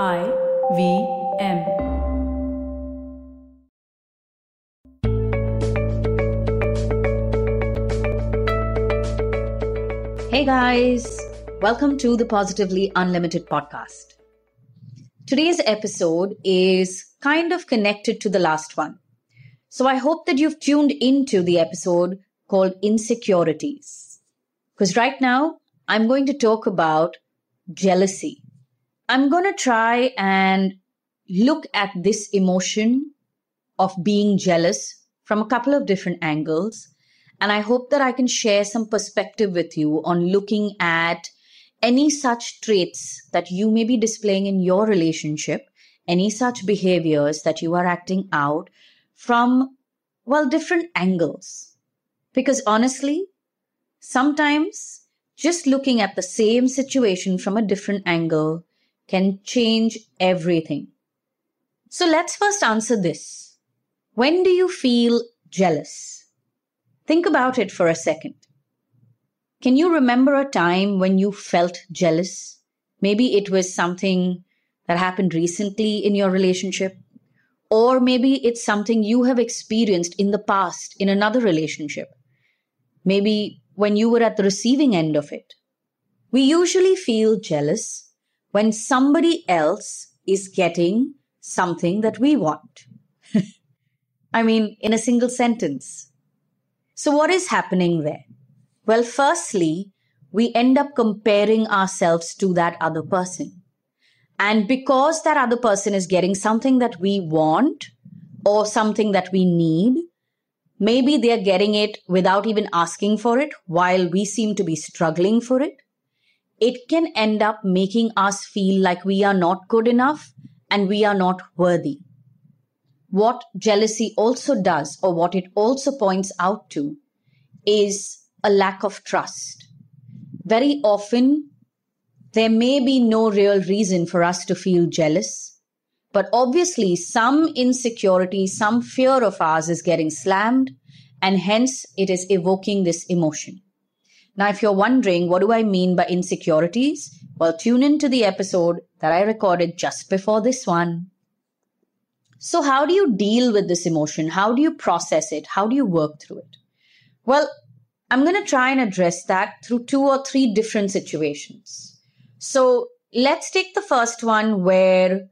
I V M. Hey guys, welcome to the Positively Unlimited podcast. Today's episode is kind of connected to the last one. So I hope that you've tuned into the episode called Insecurities. Because right now, I'm going to talk about jealousy. I'm going to try and look at this emotion of being jealous from a couple of different angles. And I hope that I can share some perspective with you on looking at any such traits that you may be displaying in your relationship, any such behaviors that you are acting out from, well, different angles. Because honestly, sometimes just looking at the same situation from a different angle can change everything. So let's first answer this. When do you feel jealous? Think about it for a second. Can you remember a time when you felt jealous? Maybe it was something that happened recently in your relationship, or maybe it's something you have experienced in the past in another relationship. Maybe when you were at the receiving end of it. We usually feel jealous when somebody else is getting something that we want. I mean, in a single sentence. So, what is happening there? Well, firstly, we end up comparing ourselves to that other person. And because that other person is getting something that we want or something that we need, maybe they're getting it without even asking for it while we seem to be struggling for it. It can end up making us feel like we are not good enough and we are not worthy. What jealousy also does, or what it also points out to, is a lack of trust. Very often, there may be no real reason for us to feel jealous, but obviously, some insecurity, some fear of ours is getting slammed, and hence it is evoking this emotion. Now, if you're wondering, what do I mean by insecurities? Well, tune into the episode that I recorded just before this one. So, how do you deal with this emotion? How do you process it? How do you work through it? Well, I'm going to try and address that through two or three different situations. So let's take the first one where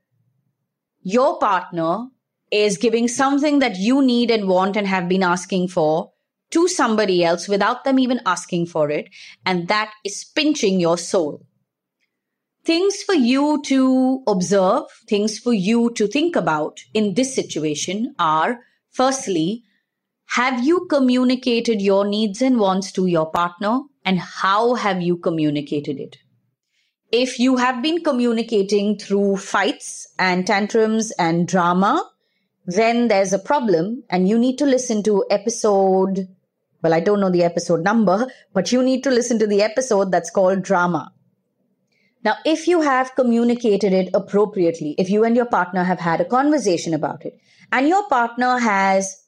your partner is giving something that you need and want and have been asking for to somebody else without them even asking for it. And that is pinching your soul. Things for you to observe, things for you to think about in this situation are firstly, have you communicated your needs and wants to your partner? And how have you communicated it? If you have been communicating through fights and tantrums and drama, then there's a problem and you need to listen to episode. Well, I don't know the episode number, but you need to listen to the episode that's called drama. Now, if you have communicated it appropriately, if you and your partner have had a conversation about it, and your partner has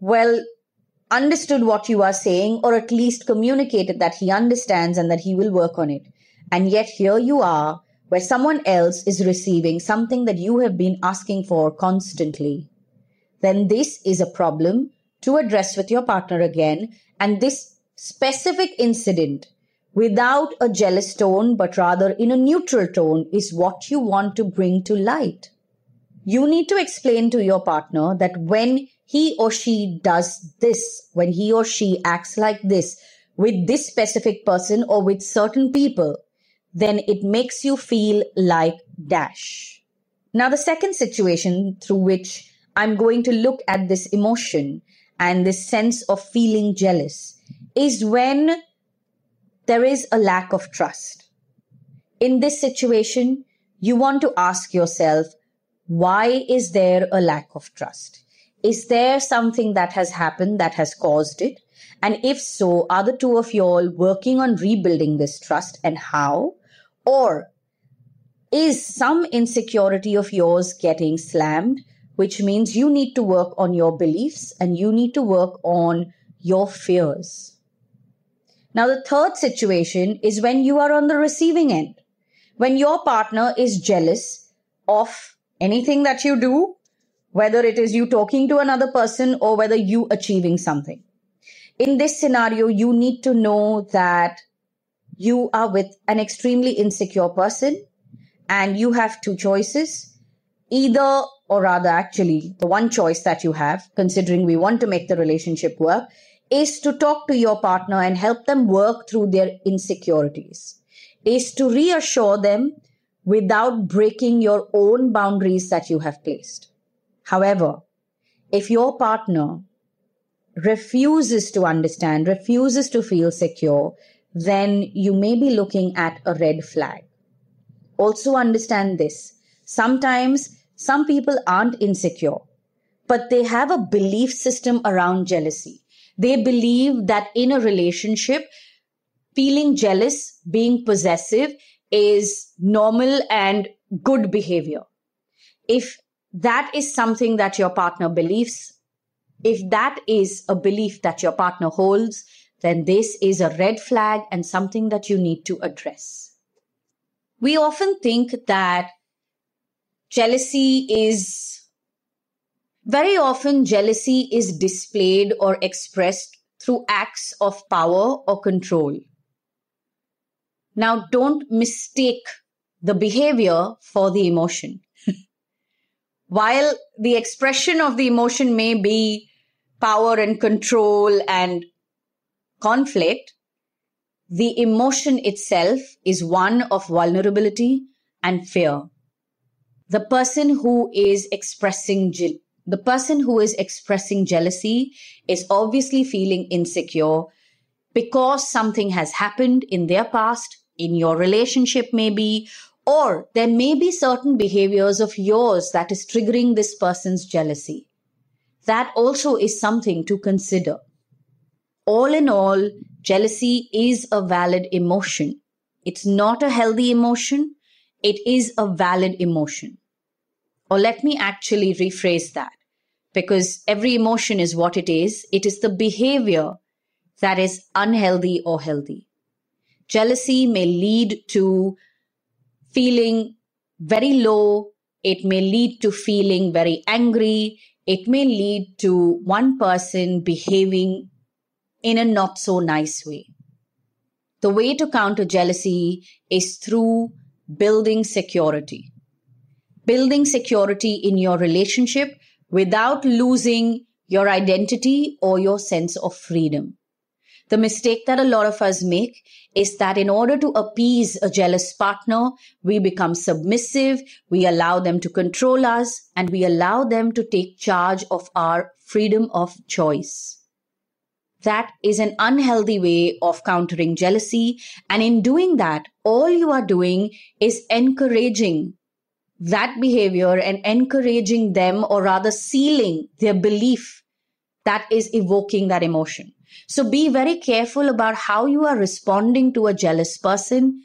well understood what you are saying or at least communicated that he understands and that he will work on it. And yet here you are where someone else is receiving something that you have been asking for constantly. Then this is a problem to address with your partner again. And this specific incident without a jealous tone, but rather in a neutral tone is what you want to bring to light. You need to explain to your partner that when he or she does this, when he or she acts like this with this specific person or with certain people, then it makes you feel like dash. Now, the second situation through which I'm going to look at this emotion and this sense of feeling jealous is when there is a lack of trust. In this situation, you want to ask yourself, why is there a lack of trust? Is there something that has happened that has caused it? And if so, are the two of you all working on rebuilding this trust and how? Or is some insecurity of yours getting slammed, which means you need to work on your beliefs and you need to work on your fears? Now, the third situation is when you are on the receiving end, when your partner is jealous of anything that you do, whether it is you talking to another person or whether you achieving something. In this scenario, you need to know that you are with an extremely insecure person and you have two choices. Either, or rather, actually, the one choice that you have, considering we want to make the relationship work, is to talk to your partner and help them work through their insecurities, is to reassure them without breaking your own boundaries that you have placed. However, if your partner refuses to understand, refuses to feel secure, then you may be looking at a red flag. Also, understand this sometimes some people aren't insecure, but they have a belief system around jealousy. They believe that in a relationship, feeling jealous, being possessive is normal and good behavior. If that is something that your partner believes, if that is a belief that your partner holds, then this is a red flag and something that you need to address. We often think that jealousy is very often jealousy is displayed or expressed through acts of power or control. Now, don't mistake the behavior for the emotion. While the expression of the emotion may be power and control and conflict, the emotion itself is one of vulnerability and fear. The person who is expressing the person who is expressing jealousy is obviously feeling insecure because something has happened in their past in your relationship maybe or there may be certain behaviors of yours that is triggering this person's jealousy. That also is something to consider. All in all jealousy is a valid emotion. It's not a healthy emotion it is a valid emotion or let me actually rephrase that because every emotion is what it is it is the behavior that is unhealthy or healthy Jealousy may lead to feeling very low. It may lead to feeling very angry. It may lead to one person behaving in a not so nice way. The way to counter jealousy is through building security. Building security in your relationship without losing your identity or your sense of freedom. The mistake that a lot of us make is that in order to appease a jealous partner, we become submissive, we allow them to control us, and we allow them to take charge of our freedom of choice. That is an unhealthy way of countering jealousy. And in doing that, all you are doing is encouraging that behavior and encouraging them, or rather sealing their belief that is evoking that emotion. So be very careful about how you are responding to a jealous person.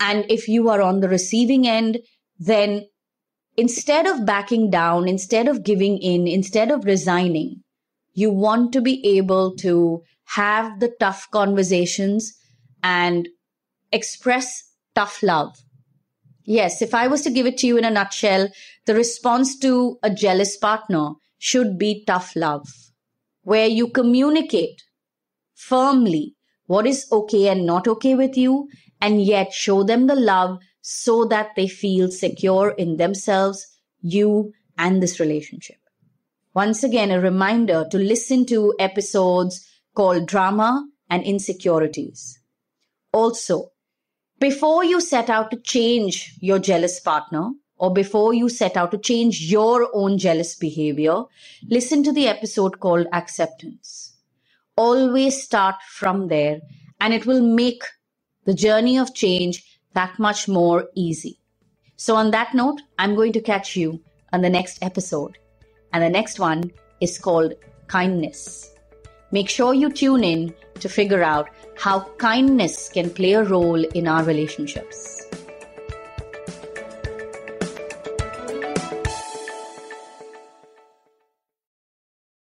And if you are on the receiving end, then instead of backing down, instead of giving in, instead of resigning, you want to be able to have the tough conversations and express tough love. Yes, if I was to give it to you in a nutshell, the response to a jealous partner should be tough love, where you communicate firmly what is okay and not okay with you, and yet show them the love so that they feel secure in themselves, you, and this relationship. Once again, a reminder to listen to episodes called Drama and Insecurities. Also, before you set out to change your jealous partner, or before you set out to change your own jealous behavior, listen to the episode called Acceptance always start from there and it will make the journey of change that much more easy. So, on that note, I'm going to catch you on the next episode. And the next one is called Kindness. Make sure you tune in to figure out how kindness can play a role in our relationships.